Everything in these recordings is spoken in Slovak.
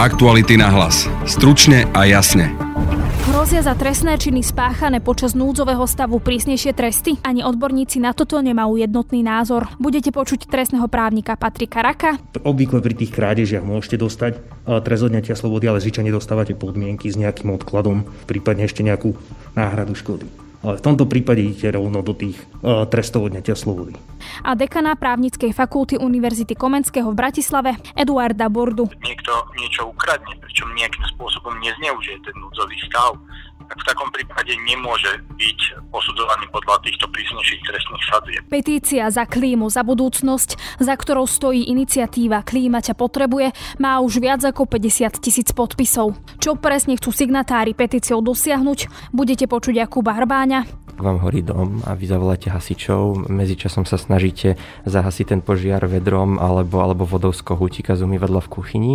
Aktuality na hlas. Stručne a jasne. Hrozia za trestné činy spáchané počas núdzového stavu prísnejšie tresty? Ani odborníci na toto nemajú jednotný názor. Budete počuť trestného právnika Patrika Raka. Obvykle pri tých krádežiach môžete dostať trest odňatia slobody, ale zvyčajne dostávate podmienky s nejakým odkladom, prípadne ešte nejakú náhradu škody ale v tomto prípade idete rovno do tých uh, trestov odňatia slobody. A dekana právnickej fakulty Univerzity Komenského v Bratislave Eduarda Bordu. Niekto niečo ukradne, pričom nejakým spôsobom nezneužije ten núdzový stav, v takom prípade nemôže byť posudzovaný podľa týchto prísnejších trestných sadzieb. Petícia za klímu, za budúcnosť, za ktorou stojí iniciatíva Klíma ťa potrebuje, má už viac ako 50 tisíc podpisov. Čo presne chcú signatári petíciou dosiahnuť, budete počuť Jakuba Hrbáňa, vám horí dom a vy zavoláte hasičov, medzičasom sa snažíte zahasiť ten požiar vedrom alebo, alebo vodou z kohútika z umývadla v kuchyni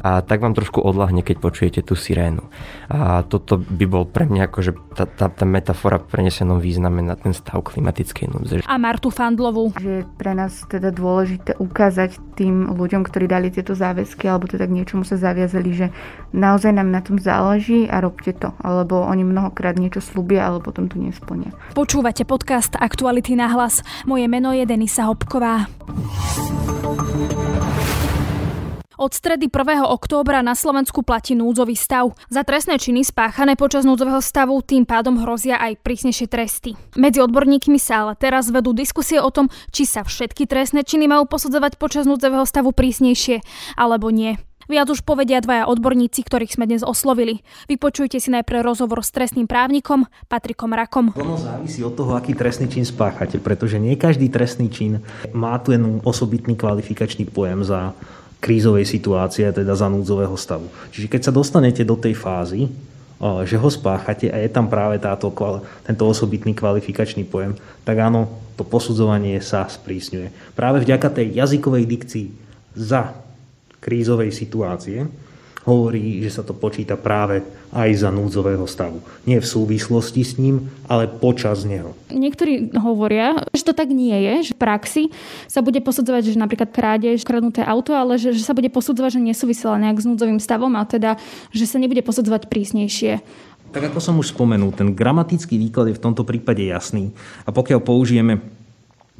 a tak vám trošku odlahne, keď počujete tú sirénu. A toto by bol pre mňa akože tá, tá, tá metafora v prenesenom význame na ten stav klimatickej núdze. A Martu Fandlovú. Že je pre nás teda dôležité ukázať tým ľuďom, ktorí dali tieto záväzky alebo teda k niečomu sa zaviazali, že naozaj nám na tom záleží a robte to. Alebo oni mnohokrát niečo slúbia, ale potom to nesplnia Počúvate podcast Aktuality na hlas. Moje meno je Denisa Hopková. Od stredy 1. októbra na Slovensku platí núdzový stav. Za trestné činy spáchané počas núdzového stavu tým pádom hrozia aj prísnejšie tresty. Medzi odborníkmi sa ale teraz vedú diskusie o tom, či sa všetky trestné činy majú posudzovať počas núdzového stavu prísnejšie, alebo nie. Viac už povedia dvaja odborníci, ktorých sme dnes oslovili. Vypočujte si najprv rozhovor s trestným právnikom Patrikom Rakom. Ono závisí od toho, aký trestný čin spáchate, pretože nie každý trestný čin má ten osobitný kvalifikačný pojem za krízovej situácie, teda za núdzového stavu. Čiže keď sa dostanete do tej fázy, že ho spáchate a je tam práve táto, tento osobitný kvalifikačný pojem, tak áno, to posudzovanie sa sprísňuje. Práve vďaka tej jazykovej dikcii za krízovej situácie, hovorí, že sa to počíta práve aj za núdzového stavu. Nie v súvislosti s ním, ale počas neho. Niektorí hovoria, že to tak nie je, že v praxi sa bude posudzovať, že napríklad krádež, kradnuté auto, ale že, že sa bude posudzovať, že nesúvisela nejak s núdzovým stavom a teda, že sa nebude posudzovať prísnejšie. Tak ako som už spomenul, ten gramatický výklad je v tomto prípade jasný. A pokiaľ použijeme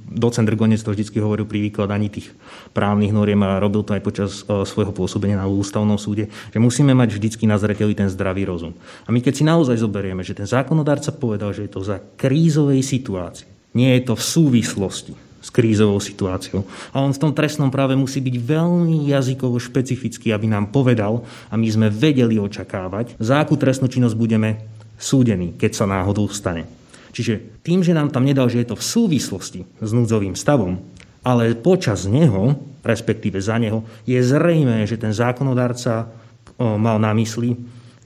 docent Drgonec to vždy hovoril pri výkladaní tých právnych noriem a robil to aj počas e, svojho pôsobenia na ústavnom súde, že musíme mať vždycky na zreteli ten zdravý rozum. A my keď si naozaj zoberieme, že ten zákonodárca povedal, že je to za krízovej situácie, nie je to v súvislosti s krízovou situáciou. A on v tom trestnom práve musí byť veľmi jazykovo špecifický, aby nám povedal a my sme vedeli očakávať, za akú trestnú činnosť budeme súdení, keď sa náhodou stane. Čiže tým, že nám tam nedal, že je to v súvislosti s núdzovým stavom, ale počas neho, respektíve za neho, je zrejme, že ten zákonodárca mal na mysli,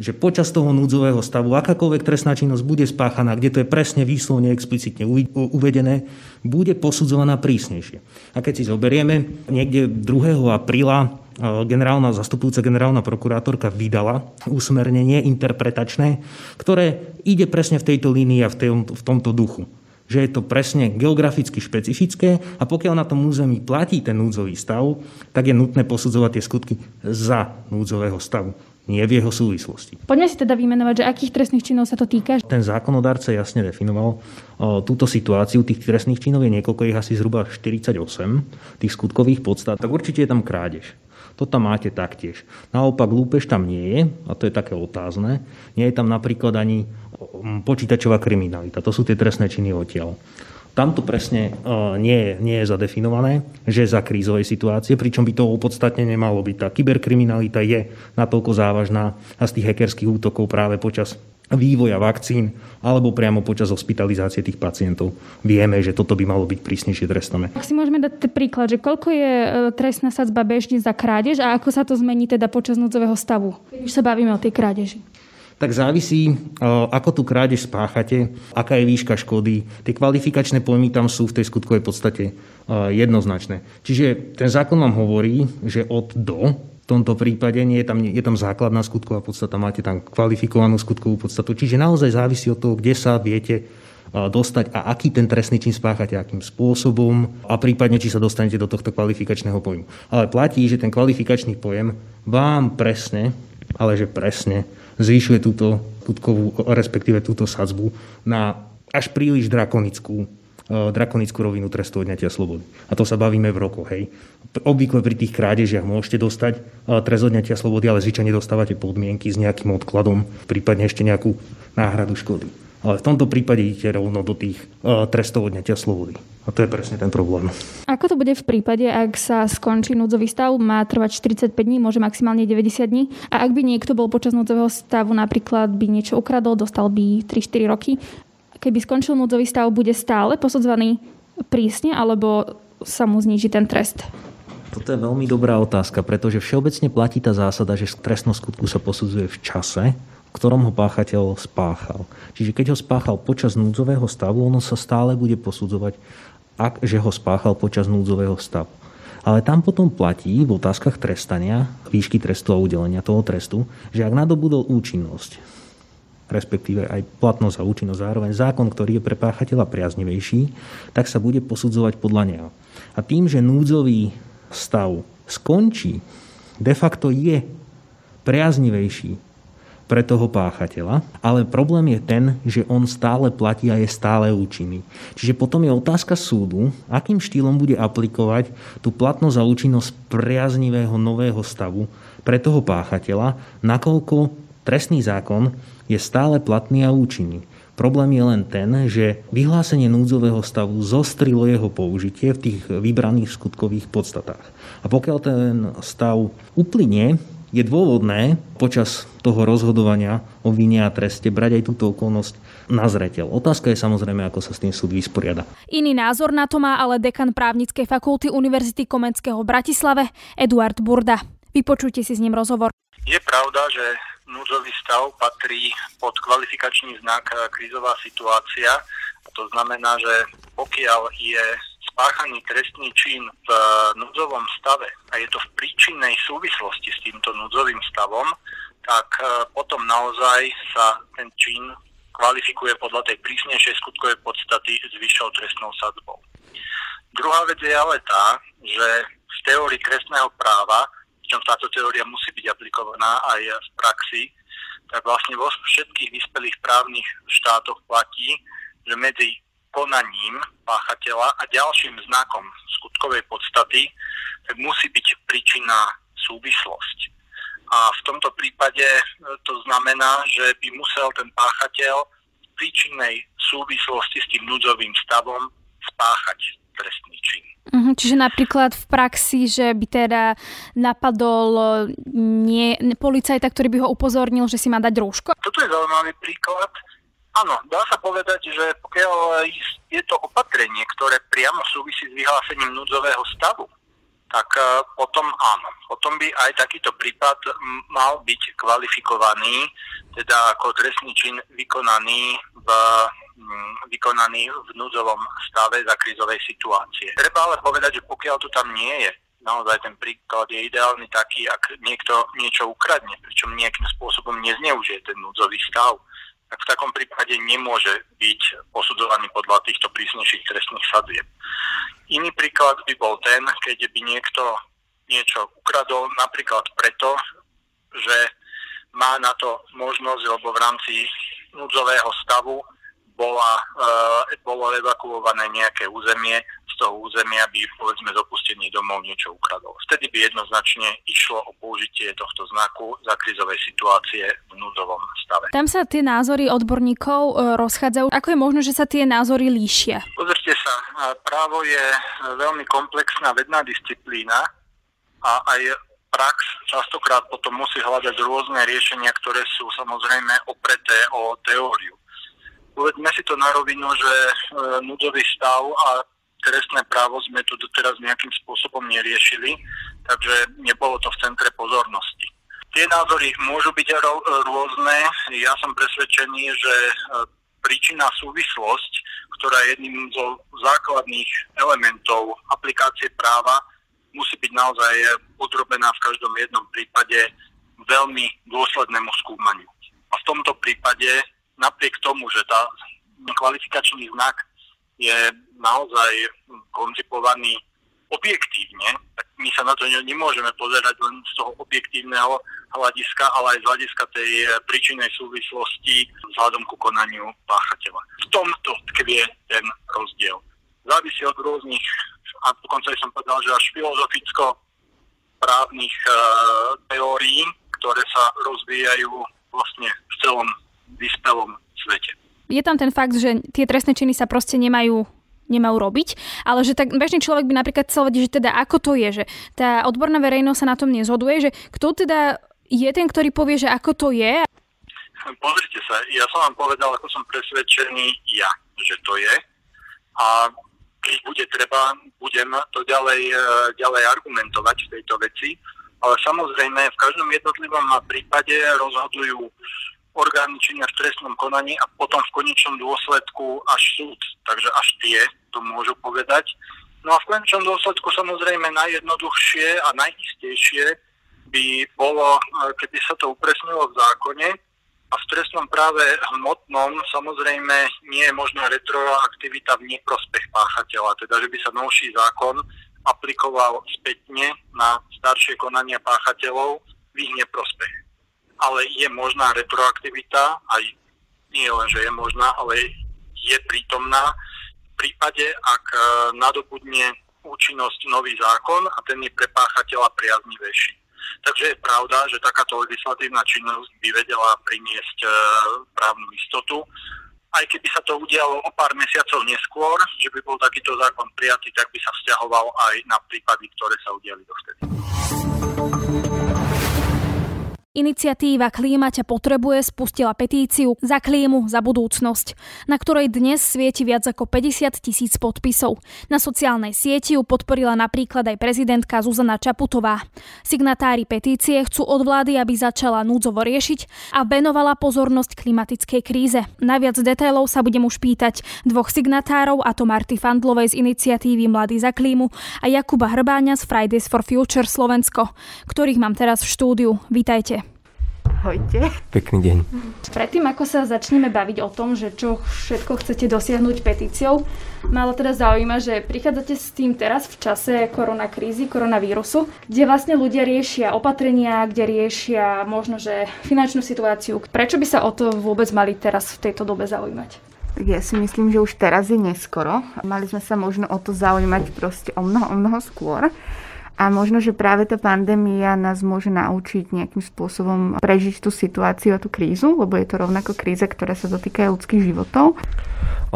že počas toho núdzového stavu akákoľvek trestná činnosť bude spáchaná, kde to je presne výslovne explicitne uvedené, bude posudzovaná prísnejšie. A keď si zoberieme, niekde 2. apríla generálna zastupujúca generálna prokurátorka vydala usmernenie interpretačné, ktoré ide presne v tejto línii a v, tej, v tomto duchu že je to presne geograficky špecifické a pokiaľ na tom území platí ten núdzový stav, tak je nutné posudzovať tie skutky za núdzového stavu nie v jeho súvislosti. Poďme si teda vymenovať, že akých trestných činov sa to týka. Ten zákonodárca jasne definoval o, túto situáciu. Tých trestných činov je niekoľko, ich asi zhruba 48, tých skutkových podstat. Tak určite je tam krádež. To tam máte taktiež. Naopak lúpež tam nie je, a to je také otázne. Nie je tam napríklad ani počítačová kriminalita. To sú tie trestné činy odtiaľ. Tam to presne nie je, nie je zadefinované, že za krízovej situácie, pričom by to opodstatne nemalo byť. Tá kyberkriminalita je natoľko závažná a z tých hackerských útokov práve počas vývoja vakcín alebo priamo počas hospitalizácie tých pacientov. Vieme, že toto by malo byť prísnejšie trestané. Ak si môžeme dať príklad, že koľko je e, trestná sadzba bežne za krádež a ako sa to zmení teda počas núdzového stavu? Keď už sa bavíme o tej krádeži tak závisí, e, ako tú krádež spáchate, aká je výška škody. Tie kvalifikačné pojmy tam sú v tej skutkovej podstate e, jednoznačné. Čiže ten zákon vám hovorí, že od do tomto prípade nie je tam, je tam základná skutková podstata, máte tam kvalifikovanú skutkovú podstatu. Čiže naozaj závisí od toho, kde sa viete dostať a aký ten trestný čin spáchate, akým spôsobom a prípadne, či sa dostanete do tohto kvalifikačného pojmu. Ale platí, že ten kvalifikačný pojem vám presne, ale že presne, zvyšuje túto skutkovú, respektíve túto sadzbu na až príliš drakonickú drakonickú rovinu trestu odňatia slobody. A to sa bavíme v rokoch. Hej. Obvykle pri tých krádežiach môžete dostať e, trest odňatia slobody, ale zvyčajne dostávate podmienky s nejakým odkladom, prípadne ešte nejakú náhradu škody. Ale v tomto prípade idete rovno do tých uh, trestov odňatia slobody. A to je presne ten problém. Ako to bude v prípade, ak sa skončí núdzový stav, má trvať 45 dní, môže maximálne 90 dní? A ak by niekto bol počas núdzového stavu napríklad by niečo ukradol, dostal by 3-4 roky, keby skončil núdzový stav, bude stále posudzovaný prísne, alebo sa mu zníži ten trest? Toto je veľmi dobrá otázka, pretože všeobecne platí tá zásada, že trestnosť skutku sa posudzuje v čase, v ktorom ho páchateľ spáchal. Čiže keď ho spáchal počas núdzového stavu, ono sa stále bude posudzovať, ak, že ho spáchal počas núdzového stavu. Ale tam potom platí v otázkach trestania, výšky trestu a udelenia toho trestu, že ak nadobudol účinnosť respektíve aj platnosť a účinnosť zároveň zákon, ktorý je pre páchateľa priaznivejší, tak sa bude posudzovať podľa neho. A tým, že núdzový stav skončí, de facto je priaznivejší pre toho páchateľa, ale problém je ten, že on stále platí a je stále účinný. Čiže potom je otázka súdu, akým štýlom bude aplikovať tú platnosť a účinnosť priaznivého nového stavu pre toho páchateľa, nakoľko trestný zákon je stále platný a účinný. Problém je len ten, že vyhlásenie núdzového stavu zostrilo jeho použitie v tých vybraných skutkových podstatách. A pokiaľ ten stav uplynie, je dôvodné počas toho rozhodovania o vine a treste brať aj túto okolnosť na zreteľ. Otázka je samozrejme, ako sa s tým súd vysporiada. Iný názor na to má ale dekan právnickej fakulty Univerzity Komenského v Bratislave Eduard Burda. Vypočujte si s ním rozhovor. Je pravda, že núdzový stav patrí pod kvalifikačný znak eh, krízová situácia. To znamená, že pokiaľ je spáchaný trestný čin v eh, núdzovom stave a je to v príčinnej súvislosti s týmto núdzovým stavom, tak eh, potom naozaj sa ten čin kvalifikuje podľa tej prísnejšej skutkovej podstaty s vyššou trestnou sadzbou. Druhá vec je ale tá, že v teórii trestného práva pričom táto teória musí byť aplikovaná aj v praxi, tak vlastne vo všetkých vyspelých právnych štátoch platí, že medzi konaním páchateľa a ďalším znakom skutkovej podstaty tak musí byť príčinná súvislosť. A v tomto prípade e, to znamená, že by musel ten páchateľ v príčinnej súvislosti s tým núdzovým stavom spáchať trestný čin. Uh-huh, čiže napríklad v praxi, že by teda napadol eh, nie, policajta, ktorý by ho upozornil, že si má dať rúško? Toto je zaujímavý príklad. Áno, dá sa povedať, že pokiaľ je to opatrenie, ktoré priamo súvisí s vyhlásením núdzového stavu, tak potom áno. Potom by aj takýto prípad mal byť kvalifikovaný, teda ako trestný čin vykonaný v vykonaný v núdzovom stave za krízovej situácie. Treba ale povedať, že pokiaľ to tam nie je, naozaj ten príklad je ideálny taký, ak niekto niečo ukradne, pričom nejakým spôsobom nezneužije ten núdzový stav, tak v takom prípade nemôže byť posudzovaný podľa týchto prísnejších trestných sadzieb. Iný príklad by bol ten, keď by niekto niečo ukradol napríklad preto, že má na to možnosť, lebo v rámci núdzového stavu bola, e, bolo evakuované nejaké územie, z toho územia by povedzme z opustených domov niečo ukradol. Vtedy by jednoznačne išlo o použitie tohto znaku za krizovej situácie v núdzovom stave. Tam sa tie názory odborníkov e, rozchádzajú. Ako je možné, že sa tie názory líšia? Pozrite sa, právo je veľmi komplexná vedná disciplína a aj prax častokrát potom musí hľadať rôzne riešenia, ktoré sú samozrejme opreté o teóriu povedzme si to na rovinu, že e, núdzový stav a trestné právo sme tu doteraz nejakým spôsobom neriešili, takže nebolo to v centre pozornosti. Tie názory môžu byť rôzne. Ja som presvedčený, že e, príčina súvislosť, ktorá je jedným zo základných elementov aplikácie práva, musí byť naozaj podrobená v každom jednom prípade veľmi dôslednému skúmaniu. A v tomto prípade napriek tomu, že tá kvalifikačný znak je naozaj koncipovaný objektívne, tak my sa na to nemôžeme pozerať len z toho objektívneho hľadiska, ale aj z hľadiska tej príčinnej súvislosti vzhľadom ku konaniu páchateľa. V tomto tkvie ten rozdiel. Závisí od rôznych, a dokonca som povedal, že až filozoficko právnych e, teórií, ktoré sa rozvíjajú vlastne v celom vyspelom svete. Je tam ten fakt, že tie trestné činy sa proste nemajú nemajú robiť, ale že tak bežný človek by napríklad chcel vedieť, že teda ako to je, že tá odborná verejnosť sa na tom nezhoduje, že kto teda je ten, ktorý povie, že ako to je? Pozrite sa, ja som vám povedal, ako som presvedčený ja, že to je. A keď bude treba, budem to ďalej, e, ďalej argumentovať v tejto veci. Ale samozrejme, v každom jednotlivom prípade rozhodujú orgány činia v trestnom konaní a potom v konečnom dôsledku až súd. Takže až tie to môžu povedať. No a v konečnom dôsledku samozrejme najjednoduchšie a najistejšie by bolo, e, keby sa to upresnilo v zákone, a v trestnom práve hmotnom samozrejme nie je možná retroaktivita v neprospech páchateľa, teda že by sa novší zákon aplikoval spätne na staršie konania páchateľov v ich neprospech. Ale je možná retroaktivita, aj nie len, že je možná, ale je prítomná v prípade, ak e, nadobudne účinnosť nový zákon a ten je pre páchateľa priaznivejší. Takže je pravda, že takáto legislatívna činnosť by vedela priniesť e, právnu istotu. Aj keby sa to udialo o pár mesiacov neskôr, že by bol takýto zákon prijatý, tak by sa vzťahoval aj na prípady, ktoré sa udiali dovtedy. Iniciatíva Klíma ťa potrebuje spustila petíciu za klímu, za budúcnosť, na ktorej dnes svieti viac ako 50 tisíc podpisov. Na sociálnej sieti ju podporila napríklad aj prezidentka Zuzana Čaputová. Signatári petície chcú od vlády, aby začala núdzovo riešiť a venovala pozornosť klimatickej kríze. Naviac detailov sa budem už pýtať dvoch signatárov, a to Marty Fandlovej z iniciatívy Mladý za klímu a Jakuba Hrbáňa z Fridays for Future Slovensko, ktorých mám teraz v štúdiu. Vítajte. Ahojte. Pekný deň. Predtým, ako sa začneme baviť o tom, že čo všetko chcete dosiahnuť petíciou, malo teda zaujíma, že prichádzate s tým teraz v čase koronakrízy, koronavírusu, kde vlastne ľudia riešia opatrenia, kde riešia možno, že finančnú situáciu. Prečo by sa o to vôbec mali teraz v tejto dobe zaujímať? Tak ja si myslím, že už teraz je neskoro. Mali sme sa možno o to zaujímať proste o mnoho, o mnoho skôr. A možno, že práve tá pandémia nás môže naučiť nejakým spôsobom prežiť tú situáciu a tú krízu, lebo je to rovnako kríza, ktorá sa dotýka ľudských životov.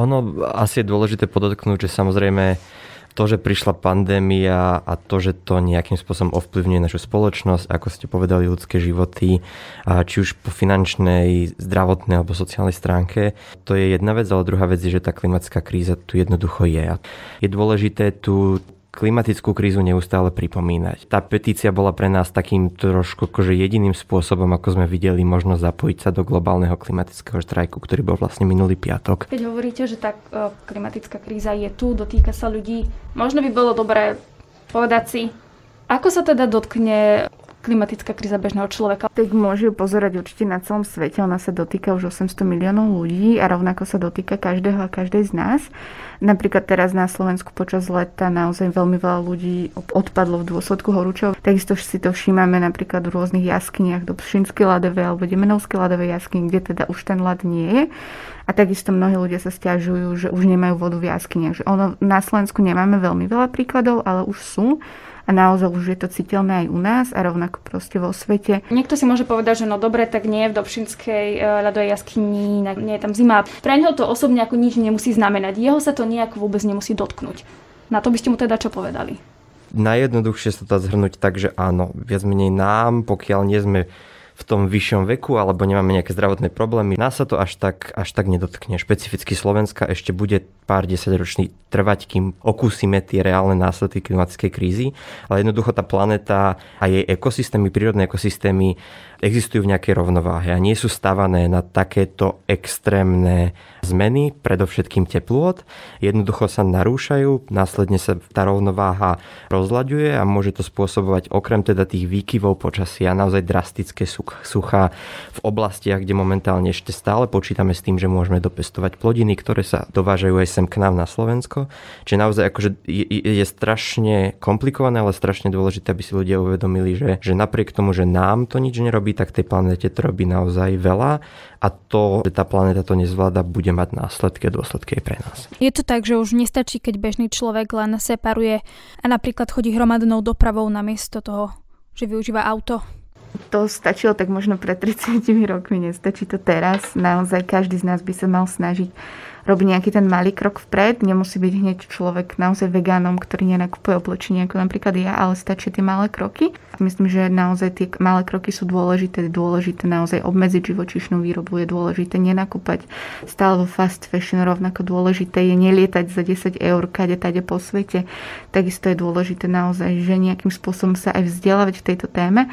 Ono asi je dôležité podotknúť, že samozrejme to, že prišla pandémia a to, že to nejakým spôsobom ovplyvňuje našu spoločnosť, ako ste povedali, ľudské životy, či už po finančnej, zdravotnej alebo sociálnej stránke, to je jedna vec, ale druhá vec je, že tá klimatická kríza tu jednoducho je. Je dôležité tu klimatickú krízu neustále pripomínať. Tá petícia bola pre nás takým trošku akože jediným spôsobom, ako sme videli, možno zapojiť sa do globálneho klimatického štrajku, ktorý bol vlastne minulý piatok. Keď hovoríte, že tá e, klimatická kríza je tu, dotýka sa ľudí, možno by bolo dobré povedať si, ako sa teda dotkne klimatická kríza bežného človeka. Tak môže pozerať určite na celom svete. Ona sa dotýka už 800 miliónov ľudí a rovnako sa dotýka každého a každej z nás. Napríklad teraz na Slovensku počas leta naozaj veľmi veľa ľudí odpadlo v dôsledku horúčov. Takisto si to všímame napríklad v rôznych jaskyniach do Pšinskej ľadovej alebo Demenovskej ľadovej jaskyni, kde teda už ten ľad nie je. A takisto mnohí ľudia sa stiažujú, že už nemajú vodu v jaskyniach. Že ono, na Slovensku nemáme veľmi veľa príkladov, ale už sú a naozaj už je to citeľné aj u nás a rovnako proste vo svete. Niekto si môže povedať, že no dobre, tak nie je v Dobšinskej e, ľadovej jaskyni, nie je tam zima. Pre neho to osobne ako nič nemusí znamenať. Jeho sa to nejak vôbec nemusí dotknúť. Na to by ste mu teda čo povedali? Najjednoduchšie sa to zhrnúť tak, že áno, viac menej nám, pokiaľ nie sme v tom vyššom veku alebo nemáme nejaké zdravotné problémy, nás sa to až tak, až tak nedotkne. Špecificky Slovenska ešte bude pár desaťročný trvať, kým okúsime tie reálne následky klimatickej krízy, ale jednoducho tá planéta a jej ekosystémy, prírodné ekosystémy existujú v nejakej rovnováhe a nie sú stavané na takéto extrémne zmeny, predovšetkým teplôt. Jednoducho sa narúšajú, následne sa tá rovnováha rozlaďuje a môže to spôsobovať okrem teda tých výkyvov počasia naozaj drastické suchá v oblastiach, kde momentálne ešte stále počítame s tým, že môžeme dopestovať plodiny, ktoré sa dovážajú aj sem k nám na Slovensko. Čiže naozaj akože je, je strašne komplikované, ale strašne dôležité, aby si ľudia uvedomili, že, že napriek tomu, že nám to nič nerobí, tak tej planete to robí naozaj veľa a to, že tá planéta to nezvláda, bude mať následky a dôsledky aj pre nás. Je to tak, že už nestačí, keď bežný človek len separuje a napríklad chodí hromadnou dopravou namiesto toho, že využíva auto? To stačilo tak možno pred 30 rokmi, nestačí to teraz. Naozaj každý z nás by sa mal snažiť robiť nejaký ten malý krok vpred. Nemusí byť hneď človek naozaj vegánom, ktorý nenakupuje oblečenie ako napríklad ja, ale stačí tie malé kroky. Myslím, že naozaj tie malé kroky sú dôležité. Dôležité naozaj obmedziť živočišnú výrobu, je dôležité nenakúpať stále vo fast fashion, rovnako dôležité je nelietať za 10 eur kade tade po svete. Takisto je dôležité naozaj, že nejakým spôsobom sa aj vzdelávať v tejto téme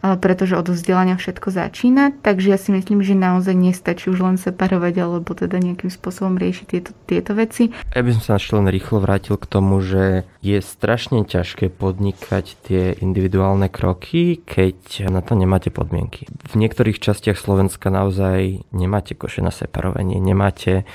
pretože od vzdelania všetko začína. Takže ja si myslím, že naozaj nestačí už len separovať alebo teda nejakým spôsobom riešiť tieto, tieto veci. Ja by som sa ešte len rýchlo vrátil k tomu, že je strašne ťažké podnikať tie individuálne kroky, keď na to nemáte podmienky. V niektorých častiach Slovenska naozaj nemáte koše na separovanie, nemáte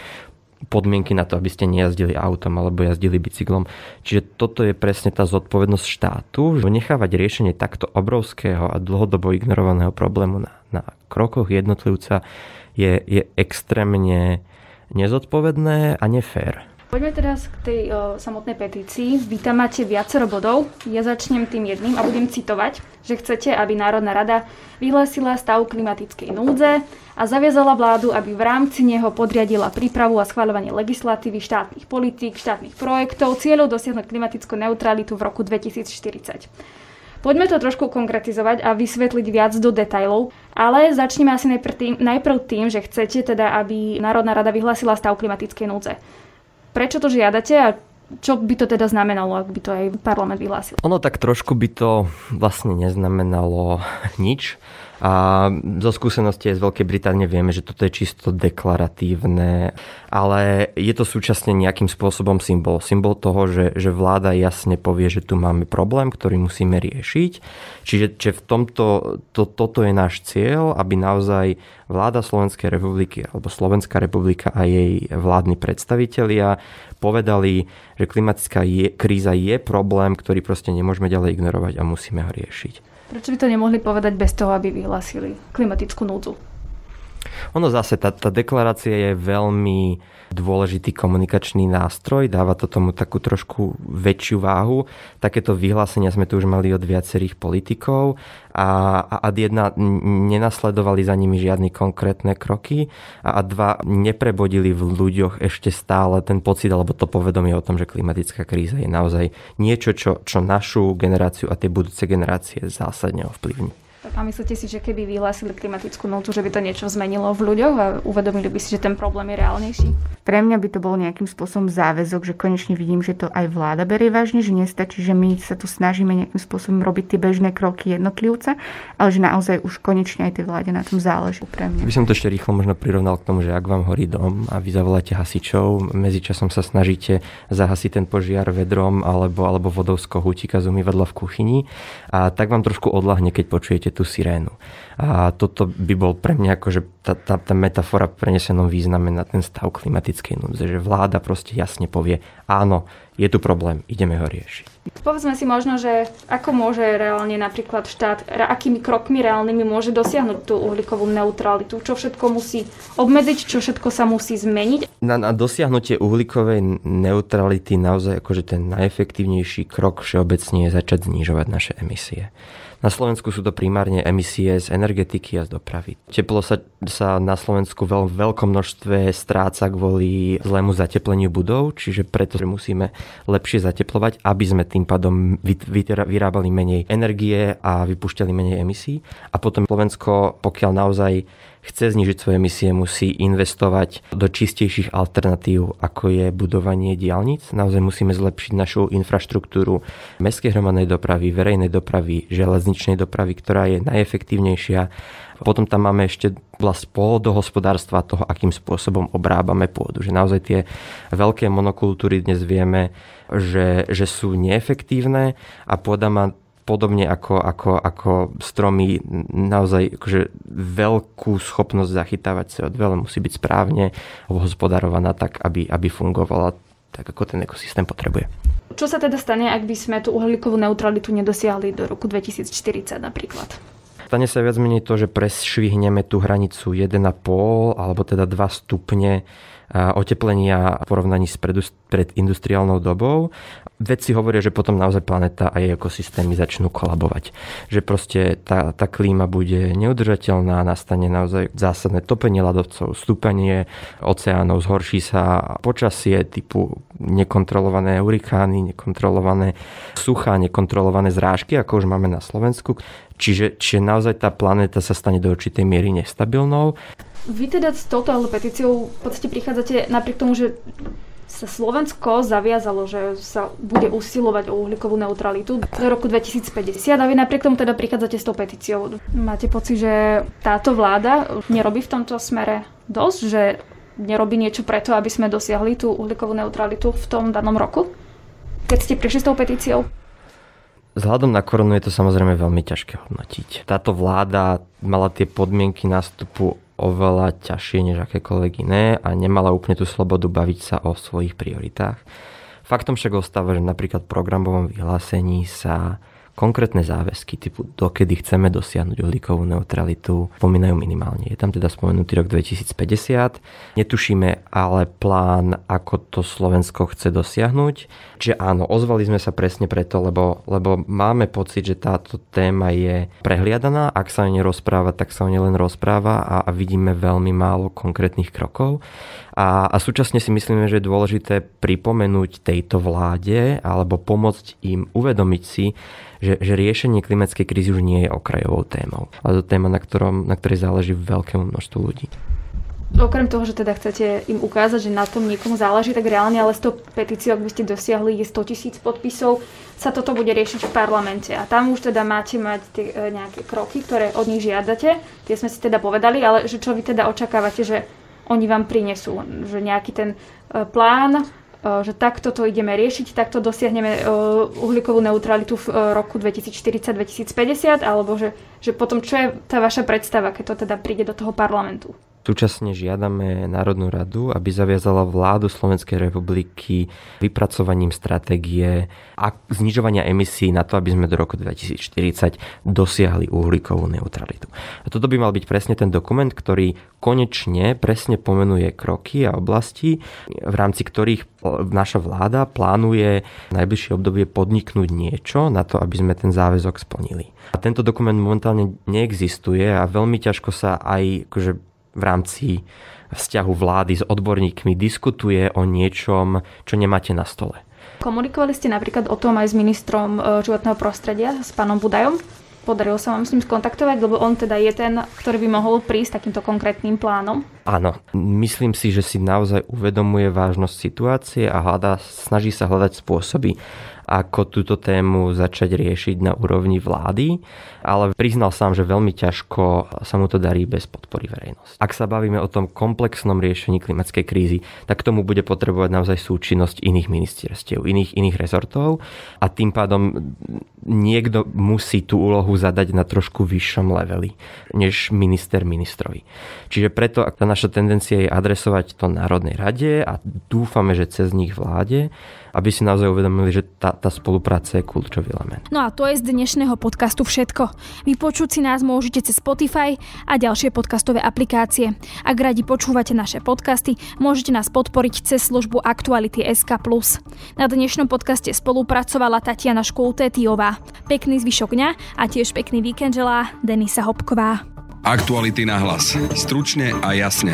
podmienky na to, aby ste nejazdili autom alebo jazdili bicyklom. Čiže toto je presne tá zodpovednosť štátu, že nechávať riešenie takto obrovského a dlhodobo ignorovaného problému na, na krokoch jednotlivca je, je extrémne nezodpovedné a nefér. Poďme teraz k tej o, samotnej petícii. Vy tam máte viacero bodov. Ja začnem tým jedným a budem citovať, že chcete, aby Národná rada vyhlásila stav klimatickej núdze a zaviazala vládu, aby v rámci neho podriadila prípravu a schváľovanie legislatívy, štátnych politík, štátnych projektov, cieľov dosiahnuť klimatickú neutralitu v roku 2040. Poďme to trošku konkretizovať a vysvetliť viac do detajlov, ale začneme asi najprv tým, najprv tým, že chcete teda, aby Národná rada vyhlásila stav klimatickej núdze prečo to žiadate a čo by to teda znamenalo, ak by to aj parlament vyhlásil? Ono tak trošku by to vlastne neznamenalo nič. A zo skúsenosti z Veľkej Británie vieme, že toto je čisto deklaratívne, ale je to súčasne nejakým spôsobom symbol. Symbol toho, že, že vláda jasne povie, že tu máme problém, ktorý musíme riešiť. Čiže že v tomto, to, toto je náš cieľ, aby naozaj vláda Slovenskej republiky alebo Slovenská republika a jej vládni predstavitelia povedali, že klimatická je, kríza je problém, ktorý proste nemôžeme ďalej ignorovať a musíme ho riešiť. Prečo by to nemohli povedať bez toho, aby vyhlásili klimatickú núdzu? Ono zase, tá, tá deklarácia je veľmi dôležitý komunikačný nástroj, dáva to tomu takú trošku väčšiu váhu. Takéto vyhlásenia sme tu už mali od viacerých politikov a, a ad jedna nenasledovali za nimi žiadne konkrétne kroky a ad dva neprebodili v ľuďoch ešte stále ten pocit alebo to povedomie o tom, že klimatická kríza je naozaj niečo, čo, čo našu generáciu a tie budúce generácie zásadne ovplyvní. A myslíte si, že keby vyhlásili klimatickú nultu, že by to niečo zmenilo v ľuďoch a uvedomili by si, že ten problém je reálnejší? Pre mňa by to bol nejakým spôsobom záväzok, že konečne vidím, že to aj vláda berie vážne, že nestačí, že my sa tu snažíme nejakým spôsobom robiť tie bežné kroky jednotlivca, ale že naozaj už konečne aj tej vláde na tom záleží pre mňa. By som to ešte rýchlo možno prirovnal k tomu, že ak vám horí dom a vy zavoláte hasičov, medzičasom sa snažíte zahasiť ten požiar vedrom alebo, alebo vodou z kohútika z umývadla v kuchyni a tak vám trošku odlahne, keď počujete tú sirénu. A toto by bol pre mňa akože tá, tá, tá metafora v prenesenom význame na ten stav klimatickej núdze, že vláda proste jasne povie, áno, je tu problém, ideme ho riešiť. Povedzme si možno, že ako môže reálne napríklad štát, akými krokmi reálnymi môže dosiahnuť tú uhlíkovú neutralitu, čo všetko musí obmedziť, čo všetko sa musí zmeniť. Na, na dosiahnutie uhlíkovej neutrality naozaj akože ten najefektívnejší krok všeobecne je začať znižovať naše emisie. Na Slovensku sú to primárne emisie z energetiky a z dopravy. Teplo sa, sa na Slovensku v veľkom množstve stráca kvôli zlému zatepleniu budov, čiže preto musíme lepšie zateplovať, aby sme tým pádom vyrábali menej energie a vypúšťali menej emisí. A potom Slovensko, pokiaľ naozaj chce znižiť svoje emisie, musí investovať do čistejších alternatív, ako je budovanie diálnic. Naozaj musíme zlepšiť našu infraštruktúru mestskej hromadnej dopravy, verejnej dopravy, železničnej dopravy, ktorá je najefektívnejšia. Potom tam máme ešte vlast pôdohospodárstva toho, akým spôsobom obrábame pôdu. Že naozaj tie veľké monokultúry dnes vieme, že, že sú neefektívne a pôda má podobne ako, ako, ako stromy naozaj akože veľkú schopnosť zachytávať CO2, ale musí byť správne hospodarovaná tak, aby, aby fungovala tak, ako ten ekosystém potrebuje. Čo sa teda stane, ak by sme tú uhlíkovú neutralitu nedosiahli do roku 2040 napríklad? Stane sa viac menej to, že presšvihneme tú hranicu 1,5 alebo teda 2 stupne oteplenia v porovnaní s predindustriálnou dobou. Vedci hovoria, že potom naozaj planeta a jej ekosystémy začnú kolabovať. Že proste tá, tá klíma bude neudržateľná, nastane naozaj zásadné topenie ľadovcov, stúpanie oceánov, zhorší sa počasie typu nekontrolované hurikány, nekontrolované suchá, nekontrolované zrážky, ako už máme na Slovensku. Čiže, čiže naozaj tá planéta sa stane do určitej miery nestabilnou. Vy teda s touto petíciou v podstate prichádzate napriek tomu, že sa Slovensko zaviazalo, že sa bude usilovať o uhlíkovú neutralitu do roku 2050 a vy napriek tomu teda prichádzate s tou petíciou. Máte pocit, že táto vláda nerobí v tomto smere dosť, že nerobí niečo preto, aby sme dosiahli tú uhlíkovú neutralitu v tom danom roku? Keď ste prišli s tou petíciou? Vzhľadom na koronu je to samozrejme veľmi ťažké hodnotiť. Táto vláda mala tie podmienky nástupu oveľa ťažšie než akékoľvek iné a nemala úplne tú slobodu baviť sa o svojich prioritách. Faktom však ostáva, že napríklad v programovom vyhlásení sa konkrétne záväzky typu dokedy chceme dosiahnuť uhlíkovú neutralitu spomínajú minimálne. Je tam teda spomenutý rok 2050. Netušíme ale plán, ako to Slovensko chce dosiahnuť. Čiže áno, ozvali sme sa presne preto, lebo, lebo máme pocit, že táto téma je prehliadaná. Ak sa o nej rozpráva, tak sa o nej len rozpráva a, a vidíme veľmi málo konkrétnych krokov. A, a súčasne si myslíme, že je dôležité pripomenúť tejto vláde alebo pomôcť im uvedomiť si, že, že riešenie klimatickej krízy už nie je okrajovou témou, ale to téma, na, ktorom, na ktorej záleží veľkému množstvu ľudí. Okrem toho, že teda chcete im ukázať, že na tom niekomu záleží, tak reálne ale s tou petíciou, ak by ste dosiahli 100 tisíc podpisov, sa toto bude riešiť v parlamente. A tam už teda máte mať tie, e, nejaké kroky, ktoré od nich žiadate. Tie sme si teda povedali, ale že čo vy teda očakávate, že oni vám prinesú, že nejaký ten e, plán, že takto to ideme riešiť, takto dosiahneme e, uhlíkovú neutralitu v roku 2040-2050, alebo že, že potom čo je tá vaša predstava, keď to teda príde do toho parlamentu? Súčasne žiadame Národnú radu, aby zaviazala vládu Slovenskej republiky vypracovaním stratégie a znižovania emisí na to, aby sme do roku 2040 dosiahli uhlíkovú neutralitu. A toto by mal byť presne ten dokument, ktorý konečne presne pomenuje kroky a oblasti, v rámci ktorých naša vláda plánuje v najbližšie obdobie podniknúť niečo na to, aby sme ten záväzok splnili. A tento dokument momentálne neexistuje a veľmi ťažko sa aj akože v rámci vzťahu vlády s odborníkmi diskutuje o niečom, čo nemáte na stole. Komunikovali ste napríklad o tom aj s ministrom e, životného prostredia, s pánom Budajom? Podarilo sa vám s ním skontaktovať, lebo on teda je ten, ktorý by mohol prísť takýmto konkrétnym plánom? Áno, myslím si, že si naozaj uvedomuje vážnosť situácie a hľadá, snaží sa hľadať spôsoby, ako túto tému začať riešiť na úrovni vlády, ale priznal sám, že veľmi ťažko sa mu to darí bez podpory verejnosti. Ak sa bavíme o tom komplexnom riešení klimatickej krízy, tak tomu bude potrebovať naozaj súčinnosť iných ministerstiev, iných, iných rezortov a tým pádom niekto musí tú úlohu zadať na trošku vyššom leveli než minister ministrovi. Čiže preto tá naša tendencia je adresovať to Národnej rade a dúfame, že cez nich vláde, aby si naozaj uvedomili, že tá, tá spolupráca je kľúčový element. No a to je z dnešného podcastu všetko. Vypočuť si nás môžete cez Spotify a ďalšie podcastové aplikácie. Ak radi počúvate naše podcasty, môžete nás podporiť cez službu Aktuality SK+. Na dnešnom podcaste spolupracovala Tatiana Škultétiová. Pekný zvyšok dňa a tiež pekný víkend želá Denisa Hopková. Aktuality na hlas. Stručne a jasne.